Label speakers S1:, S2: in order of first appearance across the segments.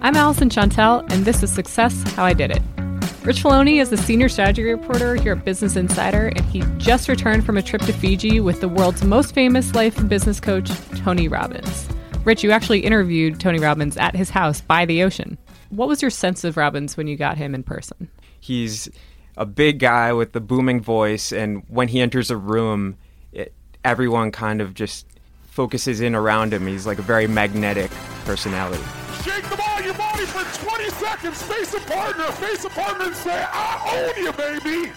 S1: I'm Alyson Shontell, and this is Success How I Did It. Rich Feloni is the senior strategy reporter here at Business Insider, and he just returned from a trip to Fiji with the world's most famous life and business coach, Tony Robbins. Rich, you actually interviewed Tony Robbins at his house by the ocean. What was your sense of Robbins when you got him in person?
S2: He's a big guy with the booming voice, and when he enters a room, it, everyone kind of just focuses in around him. He's like a very magnetic personality.
S3: Shake the ball, your body for 20 seconds. Face a partner, face a partner, and say, I own you, baby.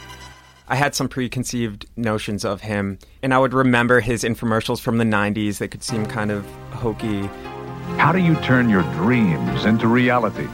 S2: I had some preconceived notions of him, and I would remember his infomercials from the 90s that could seem kind of hokey.
S4: How do you turn your dreams into reality?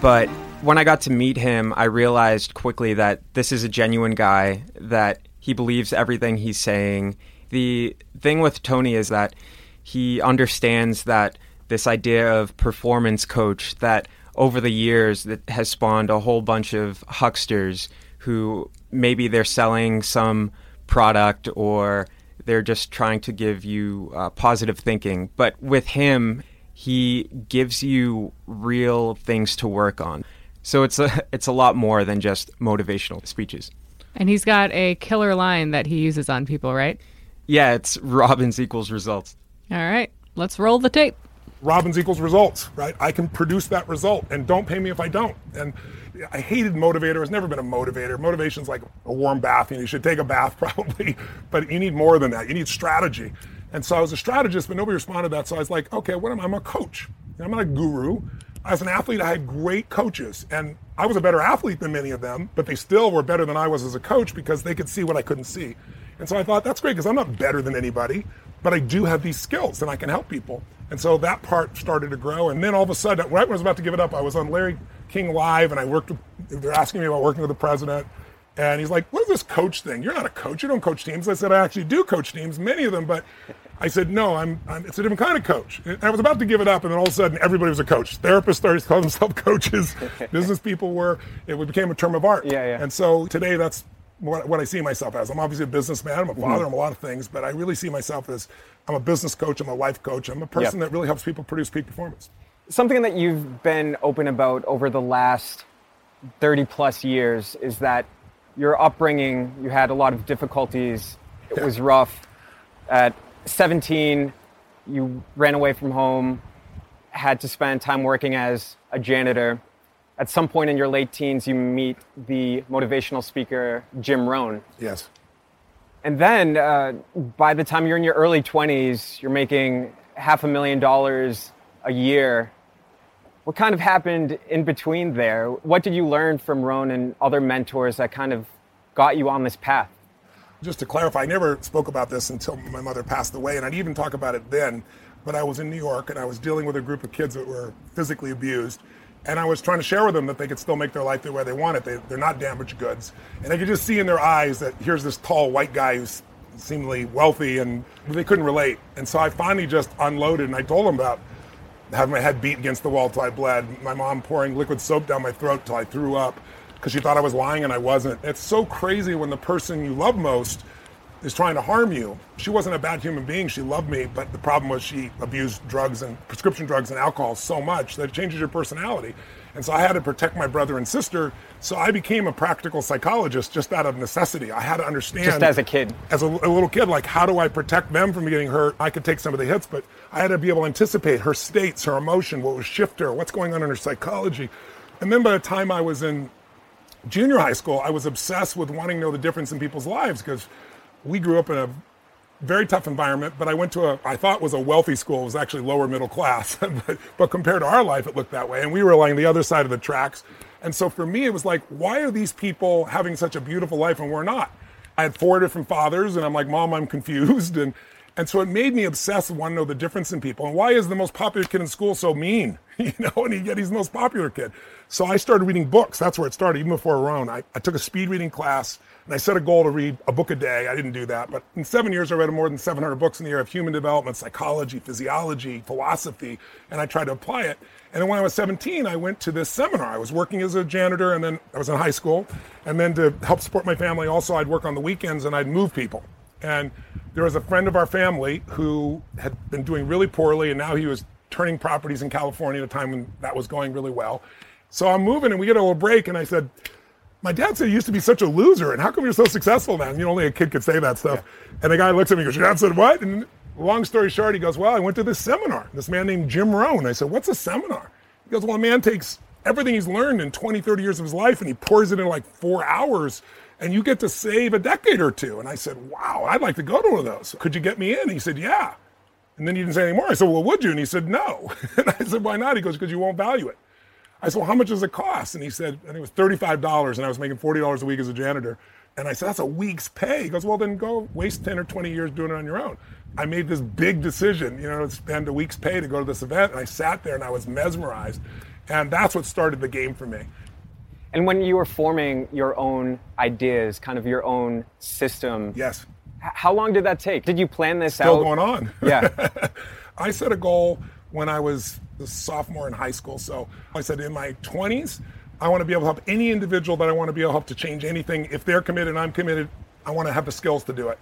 S2: But when I got to meet him, I realized quickly that this is a genuine guy, that he believes everything he's saying. The thing with Tony is that he understands that this idea of performance coach that over the years that has spawned a whole bunch of hucksters who maybe they're selling some product or they're just trying to give you uh, positive thinking. But with him, he gives you real things to work on. So it's a it's a lot more than just motivational speeches.
S1: And he's got a killer line that he uses on people, right?
S2: Yeah, it's Robbins equals results.
S1: All right, let's roll the tape.
S3: Robbins equals results, right? I can produce that result, and don't pay me if I don't. And I hated motivator. It's never been a motivator. Motivation's like a warm bath. Know, you should take a bath probably, but you need more than that. You need strategy. And so I was a strategist, but nobody responded to that. So I was like, okay, what am I? I'm a coach. I'm not a guru as an athlete, I had great coaches, and I was a better athlete than many of them, but they still were better than I was as a coach because they could see what I couldn't see. And so I thought, that's great because I'm not better than anybody, but I do have these skills and I can help people. And so that part started to grow. And then all of a sudden, right when I was about to give it up, I was on Larry King Live and I worked with, they're asking me about working with the president. And he's like, What is this coach thing? You're not a coach. You don't coach teams. I said, I actually do coach teams, many of them, but I said, no, I'm, I'm, it's a different kind of coach. And I was about to give it up, and then all of a sudden, everybody was a coach. Therapists started calling themselves coaches. Business people were. It became a term of art.
S2: Yeah, yeah.
S3: And so today, that's what, what I see myself as. I'm obviously a businessman. I'm a father. Mm-hmm. I'm a lot of things, but I really see myself as I'm a business coach. I'm a life coach. I'm a person yep. that really helps people produce peak performance.
S5: Something that you've been open about over the last 30 plus years is that your upbringing, you had a lot of difficulties. It yeah. was rough. At 17, you ran away from home, had to spend time working as a janitor. At some point in your late teens, you meet the motivational speaker Jim Rohn.
S3: Yes.
S5: And then uh, by the time you're in your early 20s, you're making half a million dollars a year. What kind of happened in between there? What did you learn from Rohn and other mentors that kind of got you on this path?
S3: just to clarify, I never spoke about this until my mother passed away, and I'd even talk about it then. But I was in New York and I was dealing with a group of kids that were physically abused. And I was trying to share with them that they could still make their life the way they want it. They, they're not damaged goods. And I could just see in their eyes that here's this tall white guy who's seemingly wealthy and they couldn't relate. And so I finally just unloaded and I told them about having my head beat against the wall till I bled, my mom pouring liquid soap down my throat till I threw up because she thought I was lying and I wasn't. It's so crazy when the person you love most is trying to harm you. She wasn't a bad human being. She loved me, but the problem was she abused drugs and prescription drugs and alcohol so much that it changes your personality. And so I had to protect my brother and sister. So I became a practical psychologist just out of necessity. I had to understand.
S5: Just as a kid.
S3: As a, a, little kid, like, how do I protect them from getting hurt? I could take some of the hits, but I had to be able to anticipate her states, her emotion, what was shift her, what's going on in her psychology. And then by the time I was in junior high school, I was obsessed with wanting to know the difference in people's lives because we grew up in a very tough environment, but I went to a, I thought was a wealthy school. It was actually lower middle class. but, but compared to our life, it looked that way. And we were along the other side of the tracks. And so for me, it was like, why are these people having such a beautiful life and we're not? I had four different fathers, and I'm like, Mom, I'm confused. And, and so it made me obsessed and want to know the difference in people. And why is the most popular kid in school so mean? You know, and yet he's the most popular kid. So I started reading books. That's where it started, even before Rohn. I, I took a speed reading class and I set a goal to read a book a day. I didn't do that, but in seven years, I read more than 700 books in the area of human development, psychology, physiology, philosophy, and I tried to apply it. And then when I was 17, I went to this seminar. I was working as a janitor, and then I was in high school. And then to help support my family, also, I'd work on the weekends and I'd move people. And there was a friend of our family who had been doing really poorly, and now he was turning properties in California at a time when that was going really well. So I'm moving, and we get a little break, and I said, my dad said you used to be such a loser, and how come you're so successful now? And, you know, only a kid could say that stuff. Yeah. And the guy looks at me and goes, Your dad said what? And long story short, he goes, Well, I went to this seminar. This man named Jim Rohn. I said, What's a seminar? He goes, Well, a man takes everything he's learned in 20, 30 years of his life and he pours it in like four hours and you get to save a decade or two. And I said, Wow, I'd like to go to one of those. Could you get me in? He said, Yeah. And then he didn't say anymore. I said, Well, would you? And he said, No. and I said, Why not? He goes, Because you won't value it. I said, well, how much does it cost? And he said, and it was $35 and I was making $40 a week as a janitor. And I said, that's a week's pay. He goes, well, then go waste 10 or 20 years doing it on your own. I made this big decision, you know, to spend a week's pay to go to this event. And I sat there and I was mesmerized. And that's what started the game for me.
S5: And when you were forming your own ideas, kind of your own system.
S3: Yes.
S5: How long did that take? Did you plan this
S3: Still
S5: out?
S3: Still going on.
S5: Yeah.
S3: I set a goal when I was a sophomore in high school. So I said, in my 20s, I want to be able to help any individual that I want to be able to help to change anything. If they're committed and I'm committed, I want to have the skills to do it.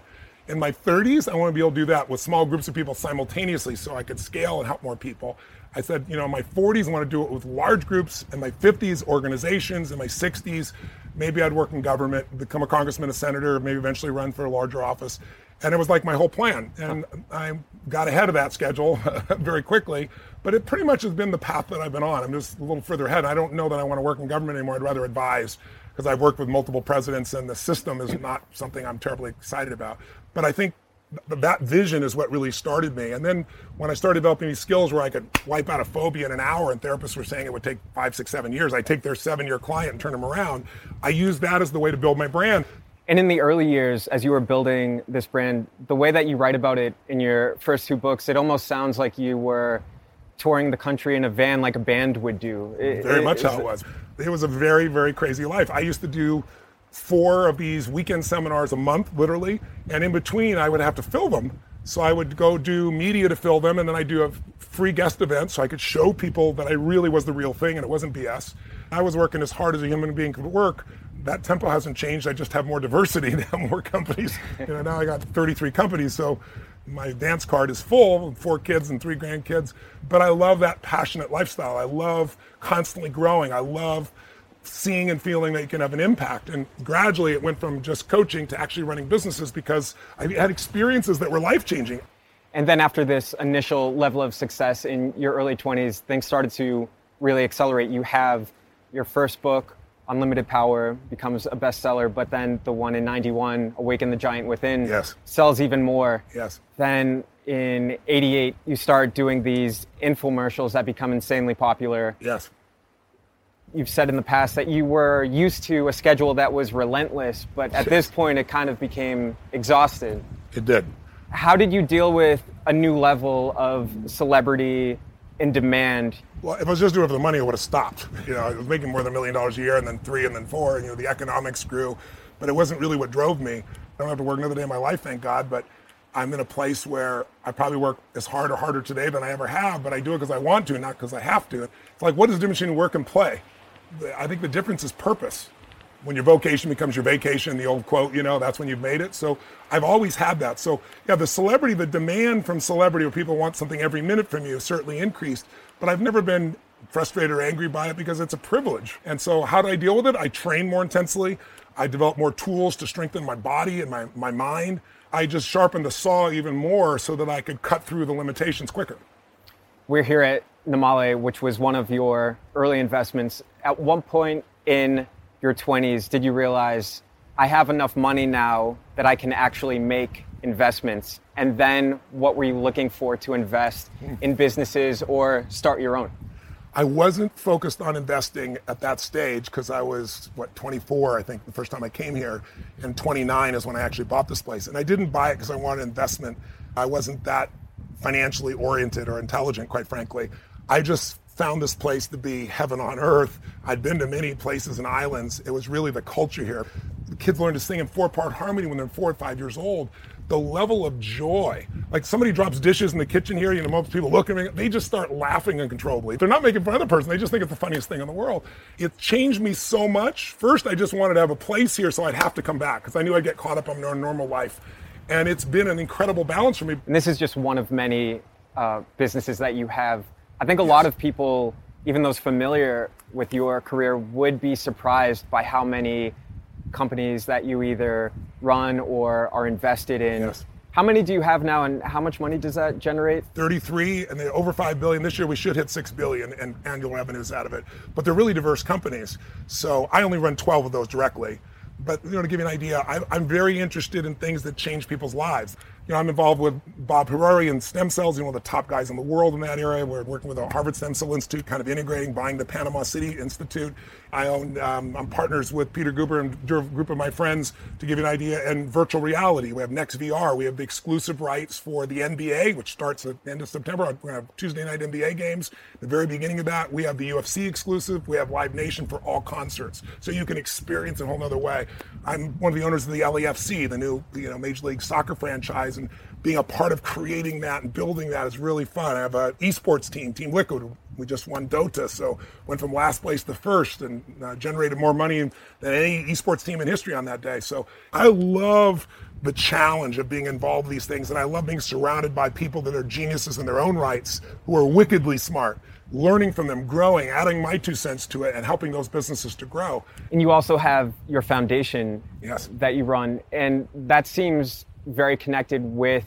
S3: In my 30s, I want to be able to do that with small groups of people simultaneously so I could scale and help more people. I said, you know, in my 40s, I want to do it with large groups. In my 50s, organizations. In my 60s, maybe I'd work in government, become a congressman, a senator, maybe eventually run for a larger office. And it was like my whole plan. And I got ahead of that schedule very quickly. But it pretty much has been the path that I've been on. I'm just a little further ahead. I don't know that I want to work in government anymore. I'd rather advise because I've worked with multiple presidents and the system is not something I'm terribly excited about. But I think that vision is what really started me. And then when I started developing these skills where I could wipe out a phobia in an hour, and therapists were saying it would take five, six, seven years, I take their seven year client and turn them around. I used that as the way to build my brand.
S5: And in the early years, as you were building this brand, the way that you write about it in your first two books, it almost sounds like you were touring the country in a van like a band would do.
S3: It, very it, much how it was. It was a very, very crazy life. I used to do four of these weekend seminars a month, literally, and in between I would have to fill them. So I would go do media to fill them, and then I do a free guest event so I could show people that I really was the real thing and it wasn't BS. I was working as hard as a human being could work. That tempo hasn't changed. I just have more diversity now, more companies. You know, now I got 33 companies, so my dance card is full, four kids and three grandkids. But I love that passionate lifestyle. I love constantly growing. I love seeing and feeling that you can have an impact. And gradually it went from just coaching to actually running businesses because I had experiences that were life changing.
S5: And then after this initial level of success in your early 20s, things started to really accelerate. You have your first book, Unlimited Power, becomes a bestseller, but then the one in 91, Awaken the Giant Within,
S3: yes.
S5: sells even more.
S3: Yes.
S5: Then in 88, you start doing these infomercials that become insanely popular.
S3: Yes
S5: you've said in the past that you were used to a schedule that was relentless, but at this point it kind of became exhausted.
S3: It did.
S5: How did you deal with a new level of celebrity and demand?
S3: Well, if I was just doing it for the money, I would have stopped. You know, I was making more than a million dollars a year, and then three, and then four, and you know, the economics grew, but it wasn't really what drove me. I don't have to work another day in my life, thank God, but I'm in a place where I probably work as hard or harder today than I ever have, but I do it because I want to, not because I have to. It's like, what is the difference between work and play? I think the difference is purpose. When your vocation becomes your vacation, the old quote, you know, that's when you've made it. So I've always had that. So yeah, the celebrity, the demand from celebrity where people want something every minute from you certainly increased, but I've never been frustrated or angry by it because it's a privilege. And so how do I deal with it? I train more intensely. I develop more tools to strengthen my body and my, my mind. I just sharpened the saw even more so that I could cut through the limitations quicker.
S5: We're here at Namale, which was one of your early investments. At one point in your 20s, did you realize I have enough money now that I can actually make investments? And then what were you looking for to invest hmm. in businesses or start your own?
S3: I wasn't focused on investing at that stage because I was, what, 24, I think, the first time I came here. And 29 is when I actually bought this place. And I didn't buy it because I wanted investment. I wasn't that financially oriented or intelligent, quite frankly. I just found this place to be heaven on earth. I'd been to many places and islands. It was really the culture here. The kids learn to sing in four part harmony when they're four or five years old the level of joy. Like somebody drops dishes in the kitchen here, you know, most people look at me, they just start laughing uncontrollably. They're not making fun of the person, they just think it's the funniest thing in the world. It changed me so much. First, I just wanted to have a place here so I'd have to come back because I knew I'd get caught up in our normal life. And it's been an incredible balance for me.
S5: And this is just one of many uh, businesses that you have. I think a lot of people, even those familiar with your career, would be surprised by how many companies that you either run or are invested in. Yes. How many do you have now, and how much money does that generate?
S3: 33, and they're over 5 billion. This year we should hit 6 billion in annual revenues out of it. But they're really diverse companies. So I only run 12 of those directly. But you know, to give you an idea, I, I'm very interested in things that change people's lives you know, I'm involved with Bob Hariri and stem cells, you know, one of the top guys in the world in that area. We're working with the Harvard Stem Cell Institute, kind of integrating, buying the Panama City Institute. I own, um, I'm partners with Peter Guber and a group of my friends to give you an idea, and virtual reality. We have NextVR. We have the exclusive rights for the NBA, which starts at the end of September. We're going to have Tuesday night NBA games. the very beginning of that, we have the UFC exclusive. We have Live Nation for all concerts. So you can experience a whole other way. I'm one of the owners of the LAFC, the new, you know, Major League Soccer franchise and being a part of creating that and building that is really fun. I have an esports team, Team Liquid. We just won Dota, so went from last place to first and uh, generated more money than any esports team in history on that day. So I love the challenge of being involved in these things, and I love being surrounded by people that are geniuses in their own rights, who are wickedly smart. Learning from them, growing, adding my two cents to it, and helping those businesses to grow.
S5: And you also have your foundation
S3: yes.
S5: that you run, and that seems very connected with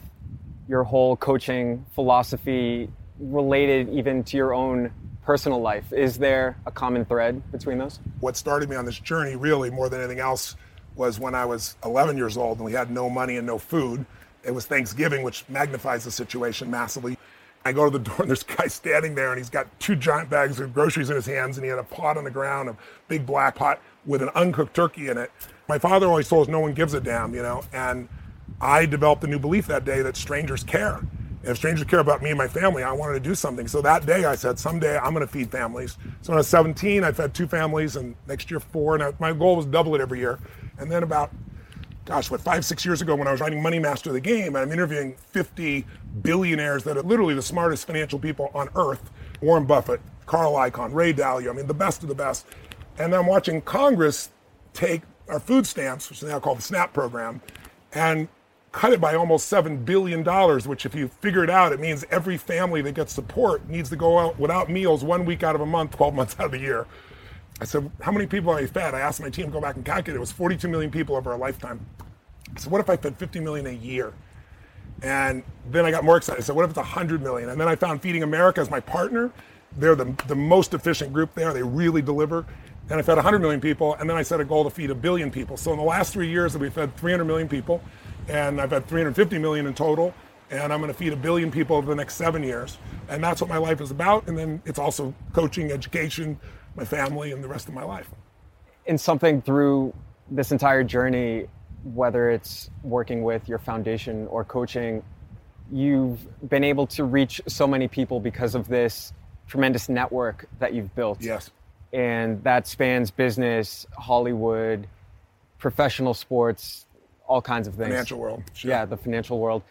S5: your whole coaching philosophy related even to your own personal life. Is there a common thread between those?
S3: What started me on this journey, really, more than anything else, was when I was 11 years old and we had no money and no food. It was Thanksgiving, which magnifies the situation massively. I go to the door and there's a guy standing there and he's got two giant bags of groceries in his hands and he had a pot on the ground, a big black pot with an uncooked turkey in it. My father always told us no one gives a damn, you know, and I developed a new belief that day that strangers care. And if strangers care about me and my family, I wanted to do something. So that day I said, someday I'm going to feed families. So when I was 17, I fed two families, and next year four. And I, my goal was double it every year. And then about, gosh, what, five, six years ago when I was writing Money Master of the Game, I'm interviewing 50 billionaires that are literally the smartest financial people on earth Warren Buffett, Carl Icahn, Ray Dalio, I mean, the best of the best. And I'm watching Congress take our food stamps, which is now called the SNAP program, and cut it by almost $7 billion, which, if you figure it out, it means every family that gets support needs to go out without meals one week out of a month, 12 months out of the year. I said, How many people have I fed? I asked my team to go back and calculate. It was 42 million people over a lifetime. Said, What if I fed 50 million a year? And then I got more excited. I said, What if it's 100 million? And then I found Feeding America as my partner. They're the, the most efficient group there. They really deliver. And I fed 100 million people. And then I set a goal to feed a billion people. So in the last three years, we fed 300 million people and I've had 350 million in total, and I'm going to feed a billion people over the next seven years, and that's what my life is about. And then it's also coaching, education, my family, and the rest of my life.
S5: In something through this entire journey, whether it's working with your foundation or coaching, you've been able to reach so many people because of this tremendous network that you've built.
S3: Yes.
S5: And that spans business, Hollywood, professional sports, all kinds of things.
S3: Financial world.
S5: Sure. Yeah, the financial world.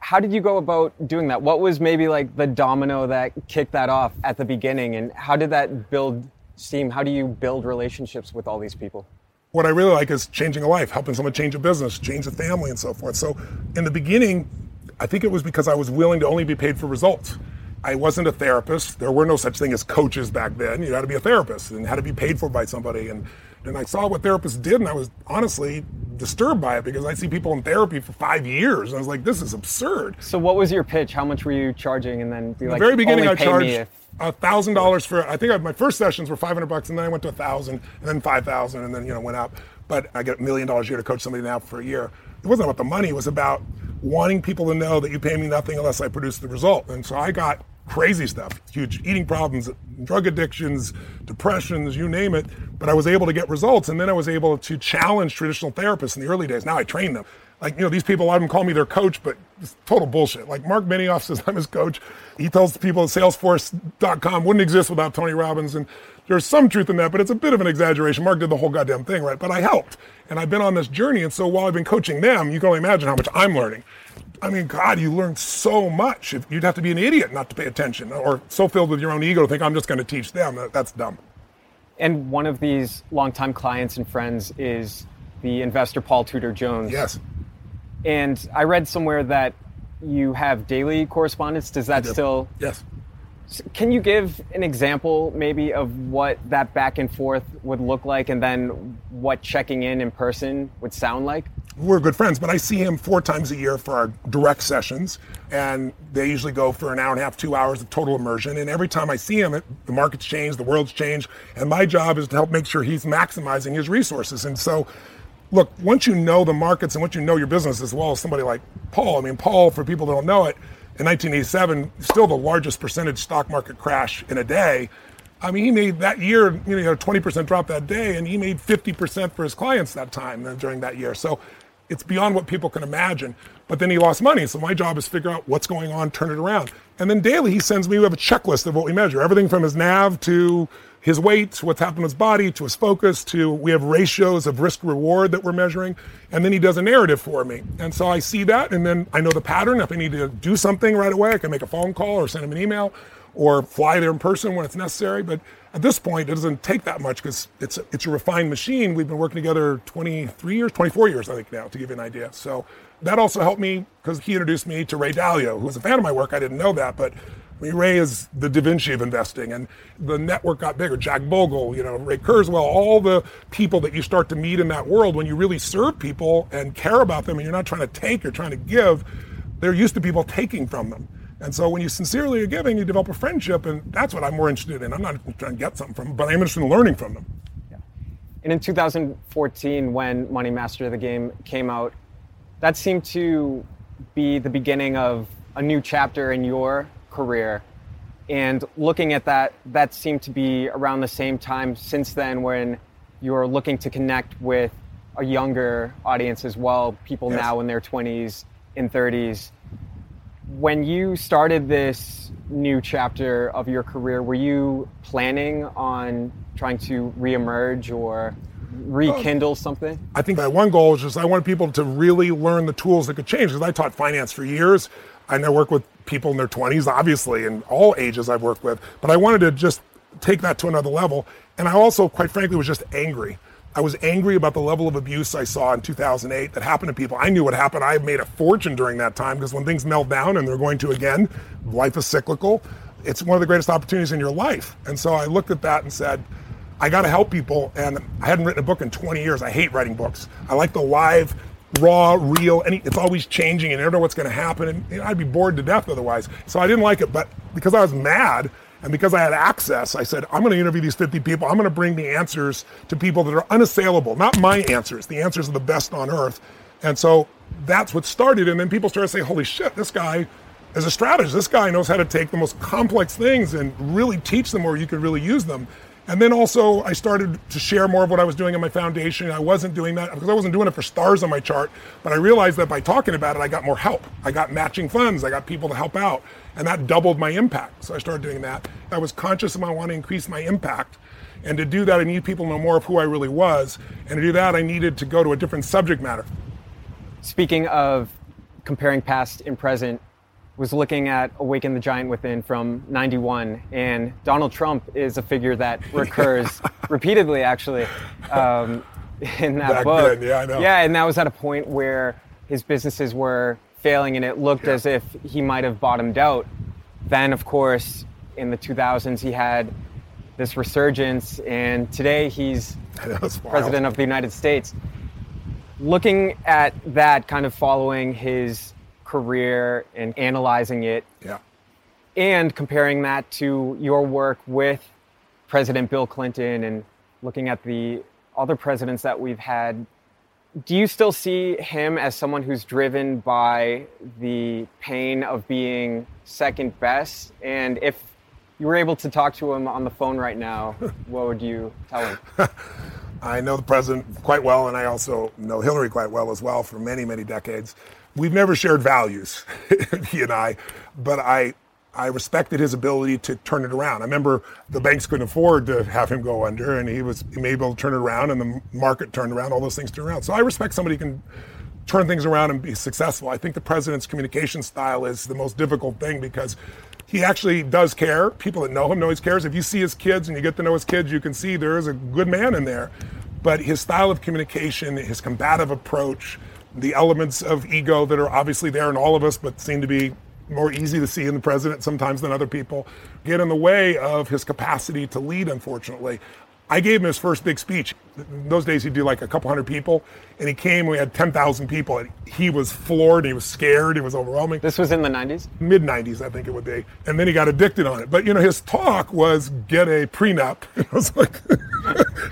S5: How did you go about doing that? What was maybe like the domino that kicked that off at the beginning, and how did that build steam? How do you build relationships with all these people?
S3: what I really like is changing a life, helping someone change a business, change a family, and so forth. So in the beginning, I think it was because I was willing to only be paid for results. I wasn't a therapist. There were no such thing as coaches back then. You had to be a therapist and had to be paid for by somebody. And and I saw what therapists did, and I was honestly disturbed by it because I see people in therapy for five years, and I was like, this is absurd.
S5: So, what was your pitch? How much were you charging? And then be like,
S3: the very beginning, I
S5: charged
S3: a thousand dollars for. I think I, my first sessions were five hundred bucks, and then I went to a thousand, and then five thousand, and then you know went up. But I get a million dollars a year to coach somebody now for a year. It wasn't about the money; it was about wanting people to know that you pay me nothing unless I produce the result. And so I got crazy stuff, huge eating problems, drug addictions, depressions, you name it. But I was able to get results. And then I was able to challenge traditional therapists in the early days. Now I train them. Like, you know, these people, a lot of them call me their coach, but it's total bullshit. Like Mark Benioff says I'm his coach. He tells people that Salesforce.com wouldn't exist without Tony Robbins. And there's some truth in that, but it's a bit of an exaggeration. Mark did the whole goddamn thing, right? But I helped. And I've been on this journey. And so while I've been coaching them, you can only imagine how much I'm learning. I mean, God, you learn so much. If, You'd have to be an idiot not to pay attention or so filled with your own ego to think I'm just going to teach them. That's dumb.
S5: And one of these longtime clients and friends is the investor Paul Tudor Jones.
S3: Yes.
S5: And I read somewhere that you have daily correspondence. Does that still?
S3: Yes.
S5: Can you give an example, maybe, of what that back and forth would look like, and then what checking in in person would sound like?
S3: we're good friends, but I see him four times a year for our direct sessions, and they usually go for an hour and a half, two hours of total immersion. And every time I see him, it, the market's changed, the world's changed, and my job is to help make sure he's maximizing his resources. And so, look, once you know the markets and once you know your business as well as somebody like Paul, I mean, Paul, for people that don't know it, in 1987, still the largest percentage stock market crash in a day. I mean, he made that year, you know, he had a 20% drop that day, and he made 50% for his clients that time uh, during that year. So it's beyond what people can imagine. But then he lost money. So my job is figure out what's going on, turn it around. And then daily he sends me, we have a checklist of what we measure. Everything from his nav to his weight, what's happened to his body, to his focus, to we have ratios of risk reward that we're measuring. And then he does a narrative for me. And so I see that and then I know the pattern. If I need to do something right away, I can make a phone call or send him an email or fly there in person when it's necessary. But at this point, it doesn't take that much because it's it's a refined machine. We've been working together 23 years, 24 years, I think now, to give you an idea. So that also helped me because he introduced me to Ray Dalio, who was a fan of my work. I didn't know that, but Ray is the Da Vinci of investing, and the network got bigger. Jack Bogle, you know, Ray Kurzweil, all the people that you start to meet in that world when you really serve people and care about them, and you're not trying to take, you're trying to give. They're used to people taking from them. And so when you sincerely are giving, you develop a friendship, and that's what I'm more interested in. I'm not trying to get something from them, but I'm interested in learning from them.
S5: Yeah. And in 2014, when Money Master of the Game came out, that seemed to be the beginning of a new chapter in your career. And looking at that, that seemed to be around the same time since then when you're looking to connect with a younger audience as well, people yes. now in their 20s and 30s when you started this new chapter of your career, were you planning on trying to reemerge or rekindle something?
S3: I think my one goal is just I wanted people to really learn the tools that could change because I taught finance for years. And I work with people in their 20s, obviously, in all ages I've worked with, but I wanted to just take that to another level. And I also, quite frankly, was just angry. I was angry about the level of abuse I saw in 2008 that happened to people. I knew what happened. I made a fortune during that time because when things melt down and they're going to again, life is cyclical. It's one of the greatest opportunities in your life. And so I looked at that and said, I got to help people. And I hadn't written a book in 20 years. I hate writing books. I like the live, raw, real, any, it's always changing and you never know what's going to happen. And you know, I'd be bored to death otherwise. So I didn't like it. But because I was mad, and because I had access, I said, I'm going to interview these 50 people. I'm going to bring the answers to people that are unassailable, not my answers. The answers are the best on earth. And so that's what started. And then people started saying, holy shit, this guy is a strategist. This guy knows how to take the most complex things and really teach them where you could really use them. And then also, I started to share more of what I was doing in my foundation. I wasn't doing that because I wasn't doing it for stars on my chart, but I realized that by talking about it, I got more help. I got matching funds, I got people to help out, and that doubled my impact. So I started doing that. I was conscious of my wanting to increase my impact. And to do that, I needed people to know more of who I really was. And to do that, I needed to go to a different subject matter.
S5: Speaking of comparing past and present, was looking at Awaken the Giant Within from 91, and Donald Trump is a figure that recurs repeatedly, actually. Um, in that
S3: Back
S5: book.
S3: then, yeah, I know.
S5: Yeah, and that was at a point where his businesses were failing and it looked
S3: Yeah.
S5: as if he might have bottomed out. Then, of course, in the 2000s, he had this resurgence, and today he's
S3: I know, it's wild.
S5: president of the United States. Looking at that, kind of following his career and analyzing it,
S3: Yeah.
S5: and comparing that to your work with President Bill Clinton and looking at the other presidents that we've had, do you still see him as someone who's driven by the pain of being second best? And if you were able to talk to him on the phone right now, what would you tell him?
S3: I know the president quite well, and I also know Hillary quite well as well for many, many decades. We've never shared values, he and I, but I, I respected his ability to turn it around. I remember the banks couldn't afford to have him go under, and he was able to turn it around, and the market turned around, all those things turned around. So I respect somebody who can turn things around and be successful. I think the president's communication style is the most difficult thing because he actually does care. People that know him know he cares. If you see his kids and you get to know his kids, you can see there is a good man in there. But his style of communication, his combative approach, the elements of ego that are obviously there in all of us, but seem to be more easy to see in the president sometimes than other people, get in the way of his capacity to lead, unfortunately. I gave him his first big speech. In those days, he'd do like a couple hundred people, and he came. We had 10,000 people. And he was floored. He was scared. It was overwhelming
S5: This was in the 90s?
S3: mid 90s, I think it would be. And then he got addicted on it. But, you know, his talk was get a prenup. It was like,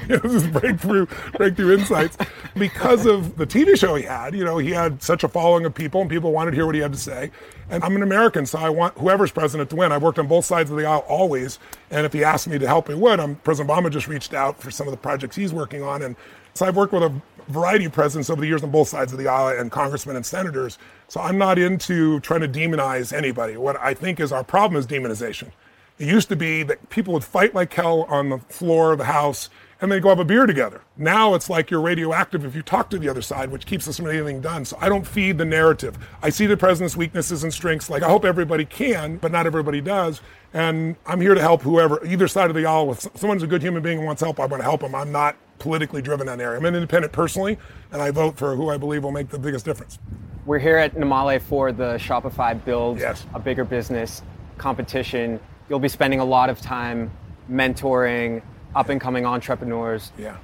S3: it was his breakthrough, breakthrough insights. Because of the TV show he had, you know, he had such a following of people and people wanted to hear what he had to say. And I'm an American, so I want whoever's president to win. I've worked on both sides of the aisle always. And if he asked me to help, he would. Um, President Obama just reached out for some of the projects he's working on. And so I've worked with a variety of presidents over the years on both sides of the aisle and congressmen and senators. So I'm not into trying to demonize anybody. What I think is our problem is demonization. It used to be that people would fight like hell on the floor of the House and then go have a beer together. Now it's like you're radioactive if you talk to the other side, which keeps us from anything done. So I don't feed the narrative. I see the president's weaknesses and strengths. Like I hope everybody can, but not everybody does. And I'm here to help whoever, either side of the aisle. If someone's a good human being and wants help, I want to help them. I'm not politically driven in that area. I'm an independent personally, and I vote for who I believe will make the biggest difference.
S5: We're here at Namale for the Shopify Build
S3: Yes.
S5: a Bigger Business competition. You'll be spending a lot of time mentoring up and coming entrepreneurs.
S3: Yeah.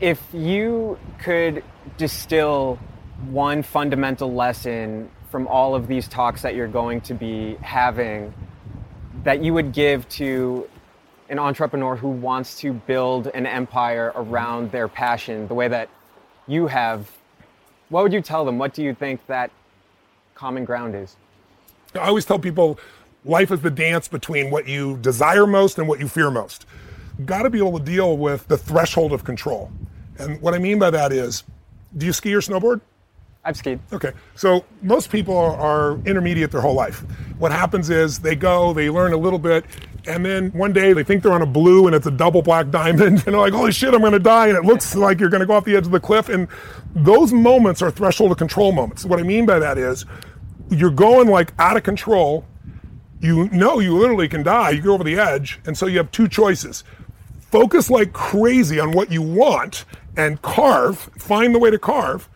S5: If you could distill one fundamental lesson from all of these talks that you're going to be having that you would give to an entrepreneur who wants to build an empire around their passion the way that you have, what would you tell them? What do you think that common ground is?
S3: I always tell people life is the dance between what you desire most and what you fear most. Got to be able to deal with the threshold of control. And what I mean by that is, do you ski or snowboard?
S5: I've skied.
S3: Okay, so most people are, intermediate their whole life. What happens is they go, they learn a little bit, and then one day they think they're on a blue and it's a double black diamond, and they're like, holy shit, I'm gonna die, and it looks like you're gonna go off the edge of the cliff. And those moments are threshold of control moments. What I mean by that is you're going like out of control. You know you literally can die, you go over the edge, and so you have two choices. Focus like crazy on what you want and carve, find the way to carve,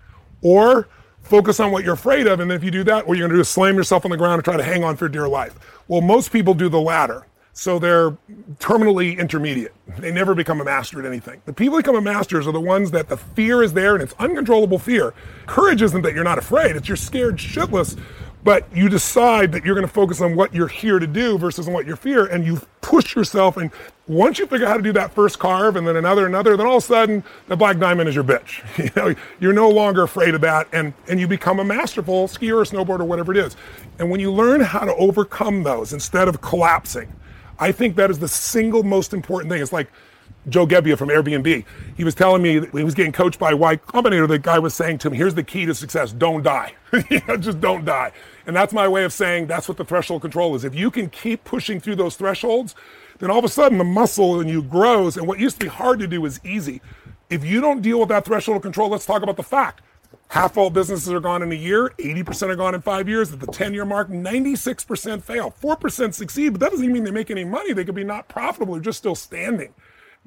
S3: or focus on what you're afraid of. And if you do that, what you're going to do is slam yourself on the ground and try to hang on for dear life. Well, most people do the latter. So they're terminally intermediate. They never become a master at anything. The people who become a masters are the ones that the fear is there and it's uncontrollable fear. Courage isn't that you're not afraid, it's you're scared shitless, but you decide that you're going to focus on what you're here to do versus on what you fear, and you push yourself. And once you figure out how to do that first carve, and then another, and another, then all of a sudden the black diamond is your bitch. You know, you're no longer afraid of that, and and you become a masterful skier or snowboarder, whatever it is. And when you learn how to overcome those instead of collapsing, I think that is the single most important thing. It's like Joe Gebbia from Airbnb. He was telling me he was getting coached by Y Combinator. The guy was saying to him, "Here's the key to success: don't die. Just don't die." And that's my way of saying that's what the threshold control is. If you can keep pushing through those thresholds, then all of a sudden the muscle in you grows, and what used to be hard to do is easy. If you don't deal with that threshold of control, let's talk about the fact. Half all businesses are gone in a year, 80% are gone in five years. At the 10 year mark, 96% fail. 4% succeed, but that doesn't even mean they make any money. They could be not profitable or just still standing.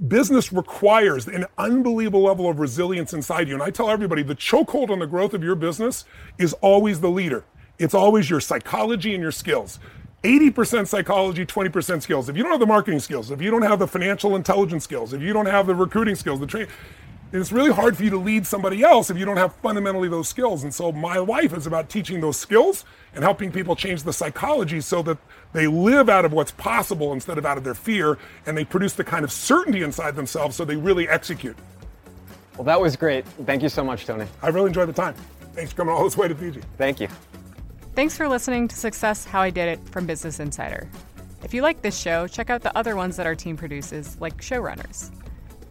S3: business requires an unbelievable level of resilience inside you. And I tell everybody the chokehold on the growth of your business is always the leader. It's always your psychology and your skills. 80% psychology, 20% skills. If you don't have the marketing skills, if you don't have the financial intelligence skills, if you don't have the recruiting skills, the training, it's really hard for you to lead somebody else if you don't have fundamentally those skills. And so my life is about teaching those skills and helping people change the psychology so that they live out of what's possible instead of out of their fear and they produce the kind of certainty inside themselves so they really execute.
S5: Well, that was great. Thank you so much, Tony.
S3: I really enjoyed the time. Thanks for coming all this way to Fiji.
S5: Thank you.
S1: Thanks for listening to Success How I Did It from Business Insider. If you like this show, check out the other ones that our team produces, like Showrunners.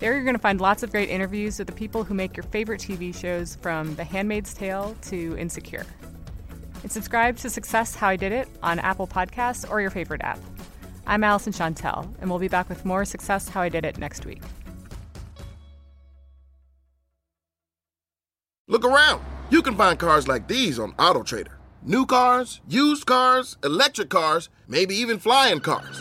S1: There you're going to find lots of great interviews with the people who make your favorite TV shows from The Handmaid's Tale to Insecure. And subscribe to Success How I Did It on Apple Podcasts or your favorite app. I'm Alyson Shontell, and we'll be back with more Success How I Did It next week.
S6: Look around. You can find cars like these on AutoTrader. New cars, used cars, electric cars, maybe even flying cars.